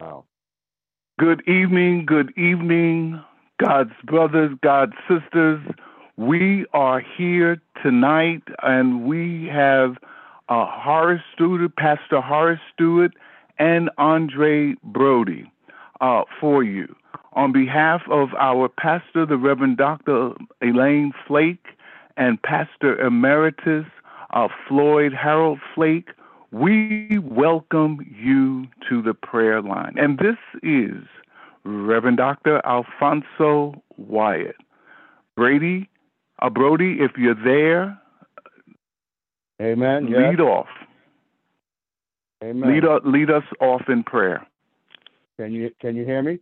Wow. Good evening, good evening, God's brothers, God's sisters. We are here tonight and we have uh, Horace Stewart, Pastor Horace Stewart, and Andre Broady uh, for you. On behalf of our pastor, the Reverend Dr. Elaine Flake, and Pastor Emeritus uh, Floyd Harold Flake, we welcome you to the prayer line. And this is Reverend Dr. Alfonso Wyatt. Brady, uh, Broady, if you're there, Amen. lead yes. off. Amen. Lead, uh, lead us off in prayer. Can you can you hear me?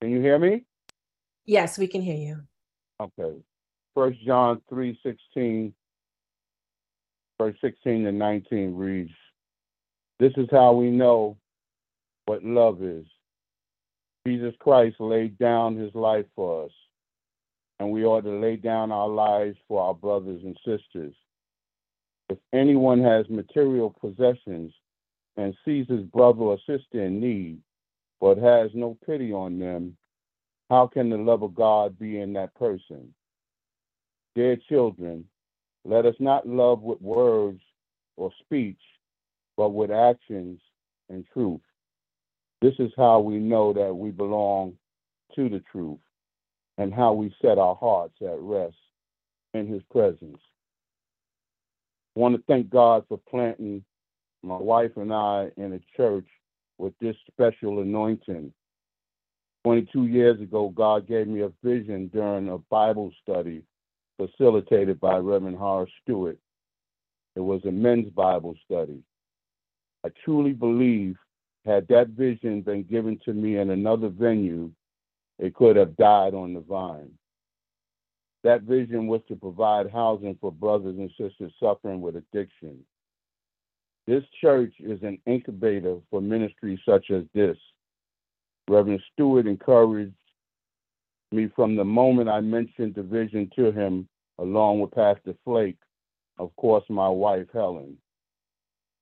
Can you hear me? Yes, we can hear you. Okay. First John three sixteen, verse sixteen and nineteen reads, "This is how we know what love is. Jesus Christ laid down His life for us, and we ought to lay down our lives for our brothers and sisters. If anyone has material possessions and sees his brother or sister in need, but has no pity on them, how can the love of God be in that person? Dear children, let us not love with words or speech, but with actions and truth. This is how we know that we belong to the truth and how we set our hearts at rest in his presence. I want to thank God for planting my wife and I in a church with this special anointing. 22 years ago, God gave me a vision during a Bible study facilitated by Reverend Horace Stewart. It was a men's Bible study. I truly believe, had that vision been given to me in another venue, it could have died on the vine. That vision was to provide housing for brothers and sisters suffering with addiction. This church is an incubator for ministries such as this. Reverend Stewart encouraged me from the moment I mentioned the vision to him, along with Pastor Flake, of course, my wife, Helen,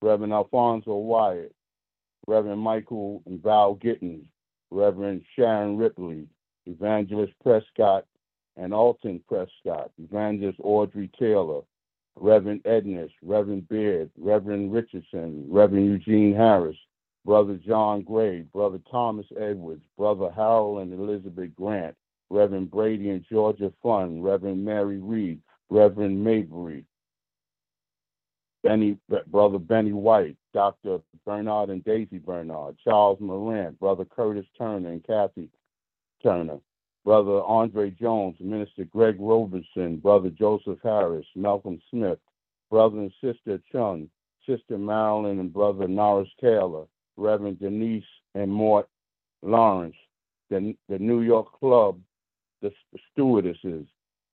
Reverend Alfonso Wyatt, Reverend Michael and Val Gittins, Reverend Sharon Ripley, Evangelist Prescott and Alton Prescott, Evangelist Audrey Taylor, Reverend Edness, Reverend Beard, Reverend Richardson, Reverend Eugene Harris, Brother John Gray, Brother Thomas Edwards, Brother Harold and Elizabeth Grant, Reverend Brady and Georgia Fun, Reverend Mary Reed, Reverend Mabry, Benny, Brother Benny White, Dr. Bernard and Daisy Bernard, Charles Moran, Brother Curtis Turner and Kathy Turner, Brother Andre Jones, Minister Greg Robinson, Brother Joseph Harris, Malcolm Smith, Brother and Sister Chung, Sister Marilyn and Brother Norris Taylor, Reverend Denise and Mort Lawrence, the, the New York Club, the stewardesses,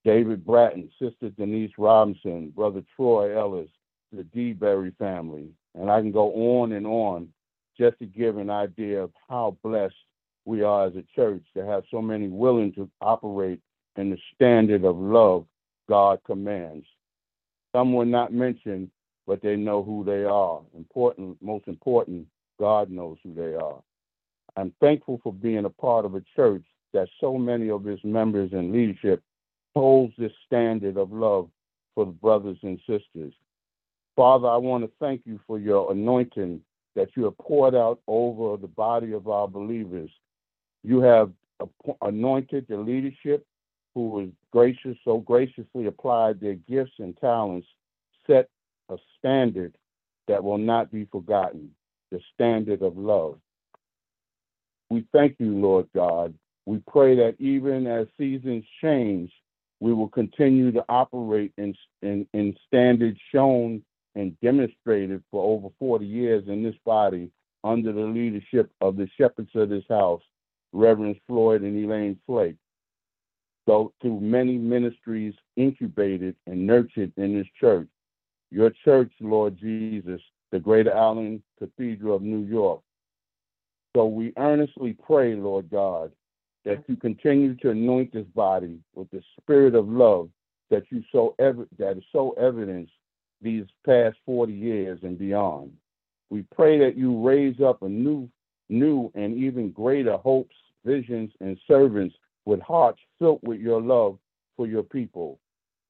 David Bratton, Sister Denise Robinson, Brother Troy Ellis, the D. Berry family, and I can go on and on just to give an idea of how blessed we are as a church to have so many willing to operate in the standard of love God commands. Some were not mentioned, but they know who they are. Important, most important, God knows who they are. I'm thankful for being a part of a church that so many of its members and leadership holds this standard of love for the brothers and sisters. Father, I want to thank you for your anointing that you have poured out over the body of our believers. You have anointed the leadership who was gracious, so graciously applied their gifts and talents, set a standard that will not be forgotten, the standard of love. We thank you, Lord God. We pray that even as seasons change, we will continue to operate in, in, in standards shown and demonstrated for over 40 years in this body under the leadership of the shepherds of this house, Reverend Floyd and Elaine Flake. So, through many ministries incubated and nurtured in this church, your church, Lord Jesus, the Greater Allen Cathedral of New York. So, we earnestly pray, Lord God, that you continue to anoint this body with the spirit of love that you so that is so evident these past 40 years and beyond. We pray that you raise up a new, new and even greater hopes, visions, and servants with hearts filled with your love for your people,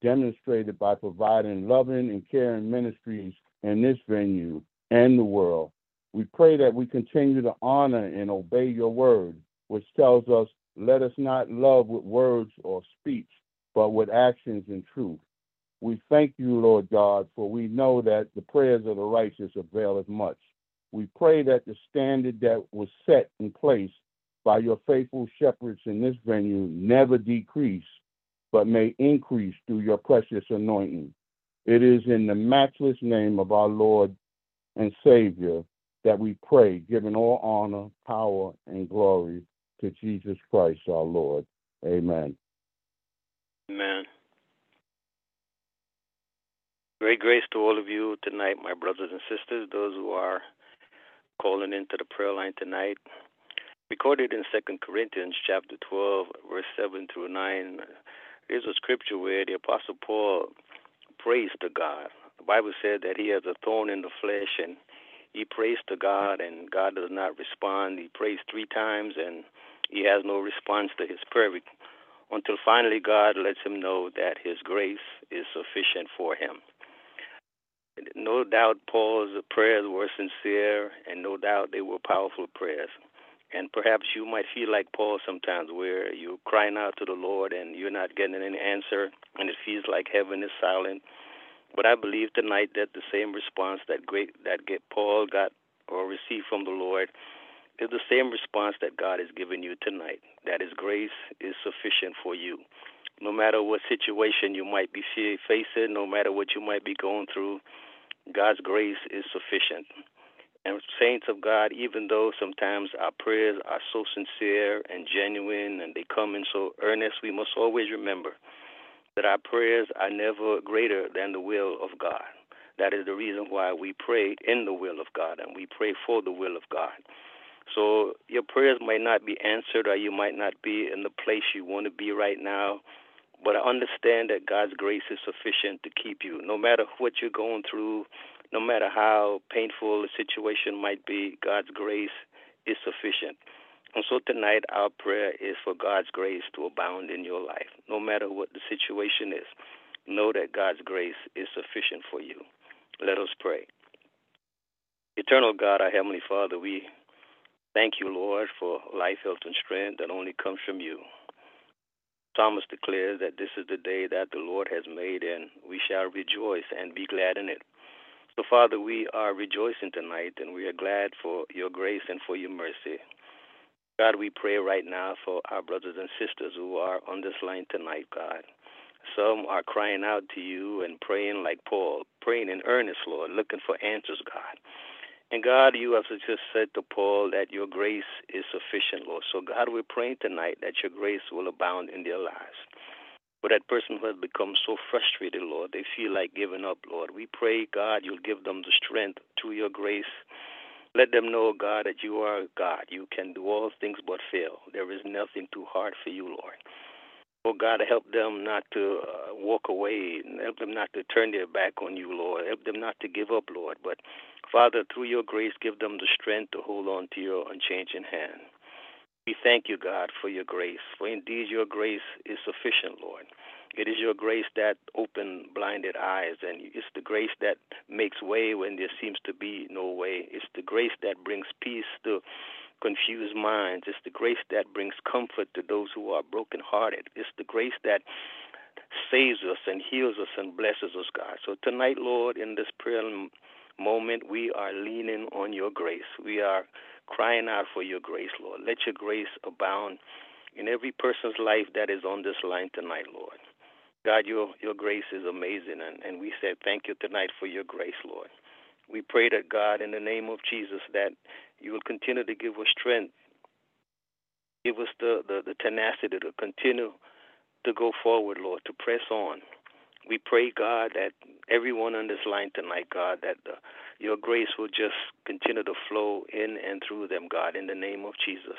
demonstrated by providing loving and caring ministries in this venue and the world. We pray that we continue to honor and obey your word, which tells us, let us not love with words or speech, but with actions and truth. We thank you, Lord God, for we know that the prayers of the righteous avail as much. We pray that the standard that was set in place by your faithful shepherds in this venue never decrease, but may increase through your precious anointing. It is in the matchless name of our Lord and Savior that we pray, giving all honor, power, and glory to Jesus Christ our Lord. Amen. Amen. Great grace to all of you tonight, my brothers and sisters, those who are calling into the prayer line tonight. Recorded in Second Corinthians chapter 12, verse 7 through 9, there's a scripture where the Apostle Paul prays to God. The Bible said that he has a thorn in the flesh and he prays to God and God does not respond. He prays three times and he has no response to his prayer until finally God lets him know that his grace is sufficient for him. No doubt Paul's prayers were sincere, and no doubt they were powerful prayers. And perhaps you might feel like Paul sometimes, where you're crying out to the Lord and you're not getting any answer, and it feels like heaven is silent. But I believe tonight that the same response that great that Paul got or received from the Lord is the same response that God has given you tonight. That His grace is sufficient for you, no matter what situation you might be facing, no matter what you might be going through. God's grace is sufficient. And saints of God, even though sometimes our prayers are so sincere and genuine and they come in so earnest, we must always remember that our prayers are never greater than the will of God. That is the reason why we pray in the will of God and we pray for the will of God. So your prayers might not be answered or you might not be in the place you want to be right now, but I understand that God's grace is sufficient to keep you. No matter what you're going through, no matter how painful the situation might be, God's grace is sufficient. And so tonight, our prayer is for God's grace to abound in your life. No matter what the situation is, know that God's grace is sufficient for you. Let us pray. Eternal God, our Heavenly Father, we thank you, Lord, for life, health, and strength that only comes from you. Thomas declares that this is the day that the Lord has made, and we shall rejoice and be glad in it. So, Father, we are rejoicing tonight, and we are glad for your grace and for your mercy. God, we pray right now for our brothers and sisters who are on this line tonight, God. Some are crying out to you and praying like Paul, praying in earnest, Lord, looking for answers, God. And God, you have just said to Paul that your grace is sufficient, Lord. So, God, we're praying tonight that your grace will abound in their lives. For that person who has become so frustrated, Lord, they feel like giving up, Lord. We pray, God, you'll give them the strength through your grace let them know, God, that you are God. You can do all things but fail. There is nothing too hard for you, Lord. Oh, God, help them not to uh, walk away. Help them not to turn their back on you, Lord. Help them not to give up, Lord. But, Father, through your grace, give them the strength to hold on to your unchanging hand. We thank you, God, for your grace. For indeed, your grace is sufficient, Lord. It is your grace that open blinded eyes, and it's the grace that makes way when there seems to be no way. It's the grace that brings peace to confused minds. It's the grace that brings comfort to those who are brokenhearted. It's the grace that saves us and heals us and blesses us, God. So tonight, Lord, in this prayer moment, we are leaning on your grace. We are crying out for your grace, Lord. Let your grace abound in every person's life that is on this line tonight, Lord. God, your your grace is amazing, and, and we say thank you tonight for your grace, Lord. We pray that God, in the name of Jesus, that you will continue to give us strength, give us the, the, the tenacity to continue to go forward, Lord, to press on. We pray, God, that everyone on this line tonight, God, that the, your grace will just continue to flow in and through them, God, in the name of Jesus.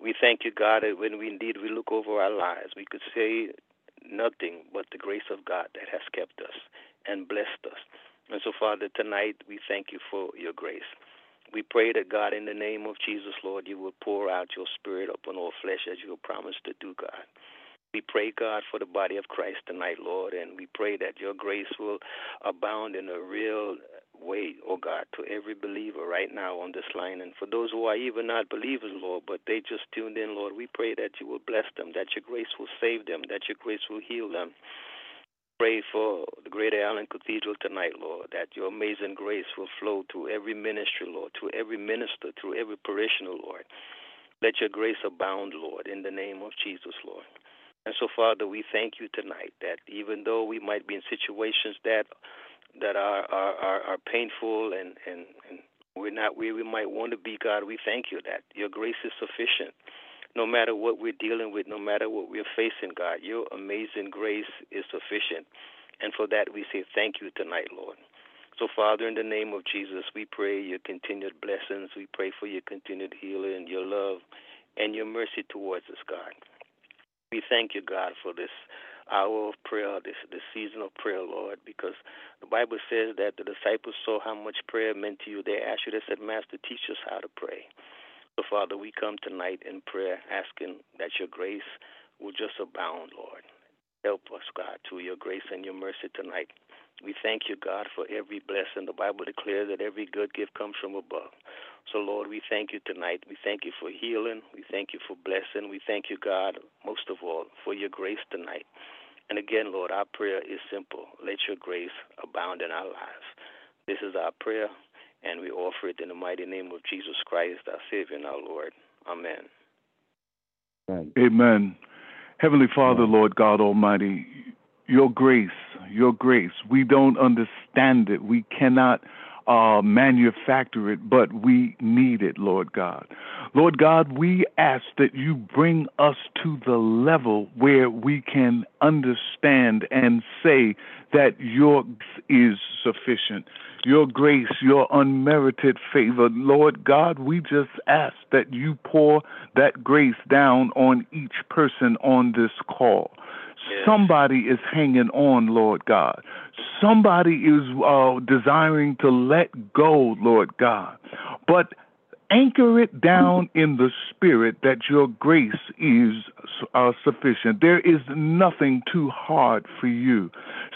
We thank you, God, that when we indeed we look over our lives, we could say nothing but the grace of God that has kept us and blessed us. And so, Father, tonight we thank you for your grace. We pray that, God, in the name of Jesus, Lord, you will pour out your spirit upon all flesh as you have promised to do, God. We pray, God, for the body of Christ tonight, Lord, and we pray that your grace will abound in a real way, oh God, to every believer right now on this line. And for those who are even not believers, Lord, but they just tuned in, Lord, we pray that you will bless them, that your grace will save them, that your grace will heal them. Pray for the Greater Allen Cathedral tonight, Lord, that your amazing grace will flow through every ministry, Lord, to every minister, to every parishioner, Lord. Let your grace abound, Lord, in the name of Jesus, Lord. And so, Father, we thank you tonight that even though we might be in situations that that are are, are, are painful and, and, and we're not where we might want to be, God, we thank you that your grace is sufficient. No matter what we're dealing with, no matter what we're facing, God, your amazing grace is sufficient. And for that, we say thank you tonight, Lord. So, Father, in the name of Jesus, we pray your continued blessings. We pray for your continued healing, your love, and your mercy towards us, God. We thank you, God, for this hour of prayer, this this season of prayer, Lord, because the Bible says that the disciples saw how much prayer meant to you. They asked you, they said, Master, teach us how to pray. So, Father, we come tonight in prayer asking that your grace will just abound, Lord. Help us, God, to your grace and your mercy tonight. We thank you, God, for every blessing. The Bible declares that every good gift comes from above. So, Lord, we thank you tonight. We thank you for healing. We thank you for blessing. We thank you, God, most of all, for your grace tonight. And again, Lord, our prayer is simple. Let your grace abound in our lives. This is our prayer, and we offer it in the mighty name of Jesus Christ, our Savior and our Lord. Amen. Amen. Amen. Heavenly Father, Lord God Almighty, your grace, your grace, we don't understand it. We cannot uh, manufacture it, but we need it, Lord God. Lord God, we ask that you bring us to the level where we can understand and say that your is sufficient. Your grace, your unmerited favor. Lord God, we just ask that you pour that grace down on each person on this call. Somebody is hanging on, Lord God. Somebody is uh, desiring to let go, Lord God. But anchor it down in the spirit that your grace is uh, sufficient. There is nothing too hard for you.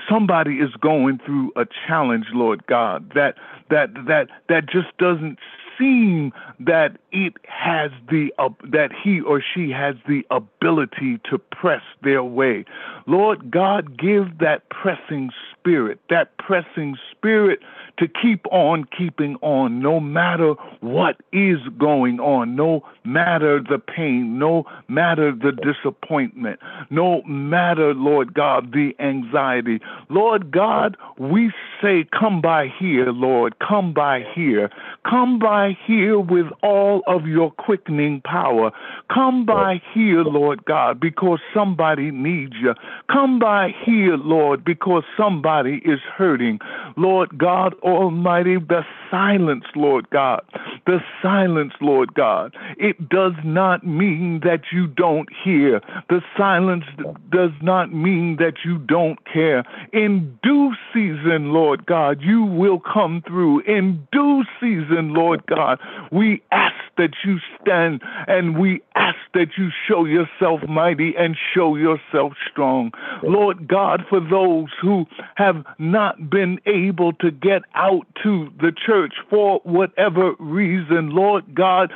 Somebody is going through a challenge, Lord God, that that that that just doesn't seem that it has the uh, that he or she has the ability to press their way. Lord God, give that pressing spirit, that pressing spirit to keep on keeping on, no matter what is going on, no matter the pain, no matter the disappointment, no matter, Lord God, the anxiety. Lord God, we say, Come by here, Lord, come by here. Come by here with all of your quickening power. Come by here, Lord God, because somebody needs you. Come by here, Lord, because somebody is hurting. Lord God Almighty, the silence, Lord God, the silence, Lord God, it does not mean that you don't hear. The silence does not mean that you don't care. In due season, Lord God, you will come through. In due season, Lord God, we ask that you stand and we ask that you show yourself mighty and show yourself strong. Lord God, for those who have not been able to get out to the church for whatever reason, Lord God,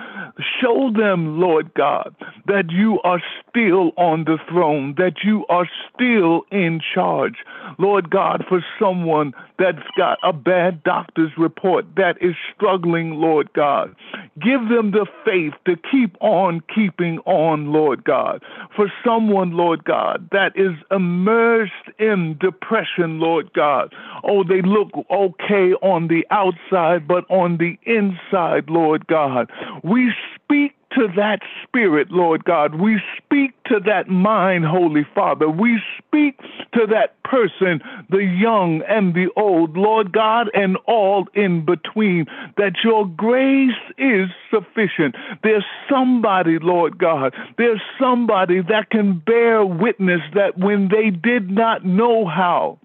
show them, Lord God, that you are still on the throne, that you are still in charge. Lord God, for someone that's got a bad doctor's report that is struggling, Lord God, give them the faith to keep on keeping on, Lord God. For someone, Lord God, that is immersed in depression, Lord God, oh, they look okay on the outside, but on the inside, Lord God, we speak to that spirit, Lord God. We speak to that mind, Holy Father. We speak to that person, the young and the old, Lord God, and all in between, that your grace is sufficient. There's somebody, Lord God, there's somebody that can bear witness that when they did not know how,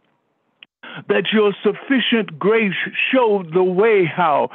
that your sufficient grace showed the way how,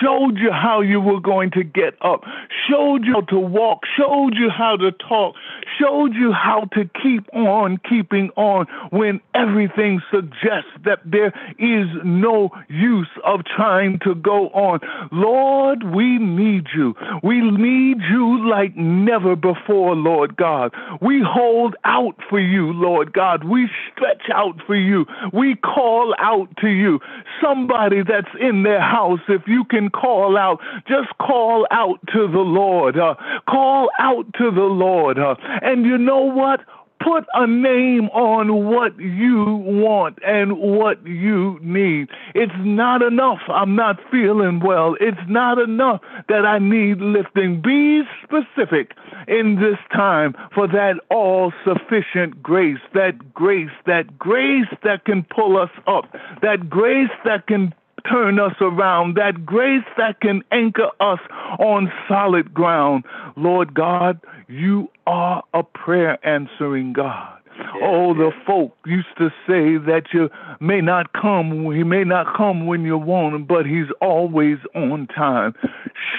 showed you how you were going to get up, showed you how to walk, showed you how to talk, showed you how to keep on keeping on when everything suggests that there is no use of trying to go on. Lord, we need you. We need you like never before, Lord God. We hold out for you, Lord God. We stretch out for you. We call out to you. Somebody that's in their house, if you can call out, just call out to the Lord. Uh, call out to the Lord. Uh, and you know what? Put a name on what you want and what you need. It's not enough. I'm not feeling well. It's not enough that I need lifting. Be specific in this time for that all sufficient grace, that grace, that grace that can pull us up, that grace that can turn us around, that grace that can anchor us on solid ground. Lord God, you are a prayer answering God. Oh, the folk used to say that you may not come, he may not come when you want him, but he's always on time.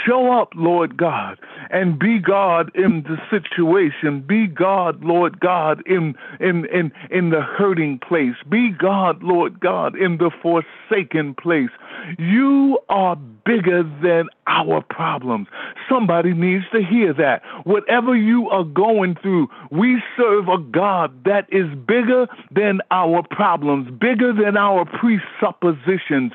Show up, Lord God, and be God in the situation. Be God, Lord God, in in in in the hurting place. Be God, Lord God, in the forsaken place. You are bigger than our problems. Somebody needs to hear that. Whatever you are going through, we serve a God that is bigger than our problems, bigger than our presuppositions,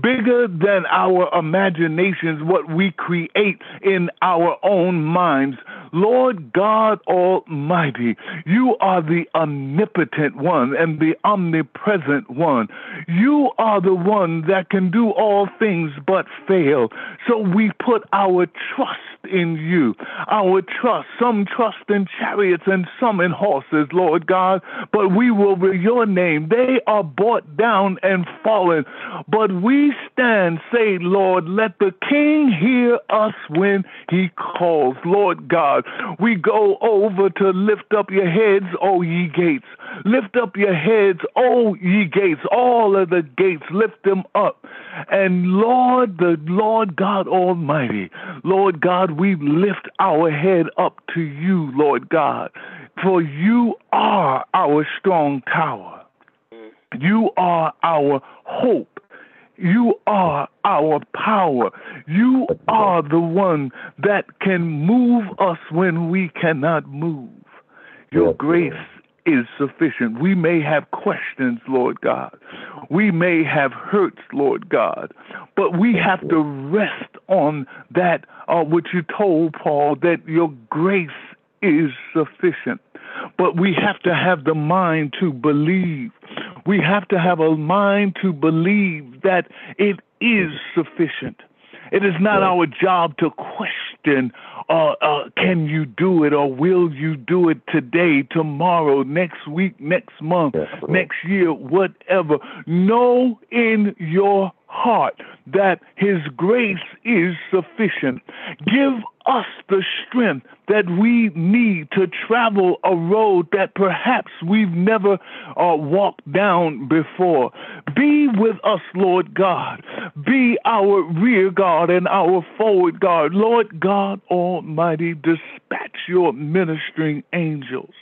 bigger than our imaginations, what we create in our own minds. Lord God Almighty, you are the omnipotent one and the omnipresent one. You are the one that can do all things but fail. So we put our trust in you. Our trust, some trust in chariots and some in horses, Lord God, but we will be your name. They are brought down and fallen, but we stand, say, Lord, let the King hear us when he calls, Lord God. We go over to lift up your heads, O ye gates. Lift up your heads, O ye gates, all of the gates, lift them up. And Lord, the Lord God Almighty, Lord God, we lift our head up to you, Lord God, for you are our strong tower. Mm. You are our hope. You are our power. You are the one that can move us when we cannot move. Your grace is sufficient. We may have questions, Lord God. We may have hurts, Lord God, but we have to rest on that, uh, what you told Paul, that your grace is sufficient. But we have to have the mind to believe. We have to have a mind to believe that it is sufficient. It is not our job to question, uh, uh, can you do it or will you do it today, tomorrow, next week, next month, next year, whatever. Know in your heart that His grace is sufficient. Give us the strength that we need to travel a road that perhaps we've never uh, walked down before. Be with us, Lord God. Be our rear guard and our forward guard. Lord God Almighty, dispatch your ministering angels.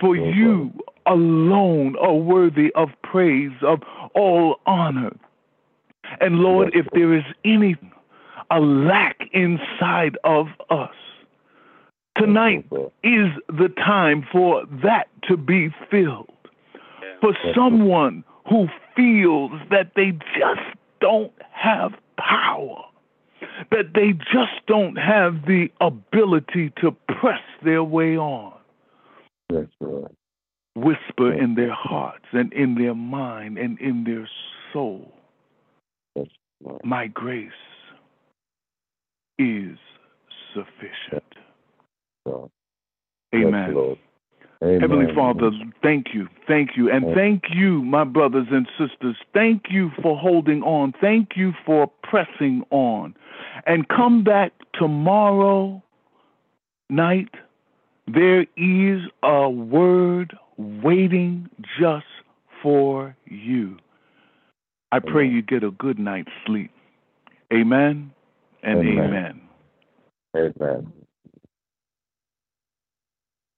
For you alone are worthy of praise, of all honor. And Lord, if there is any a lack inside of us, tonight is the time for that to be filled. For someone who feels that they just don't have power, that they just don't have the ability to press their way on. Whisper in their hearts and in their mind and in their soul my grace is sufficient. Amen. Amen. Heavenly Father, thank you, thank you, and thank you, my brothers and sisters. Thank you for holding on. Thank you for pressing on. And come back tomorrow night. There is a word waiting just for you. I pray Amen. you get a good night's sleep. Amen and Amen. amen. Amen.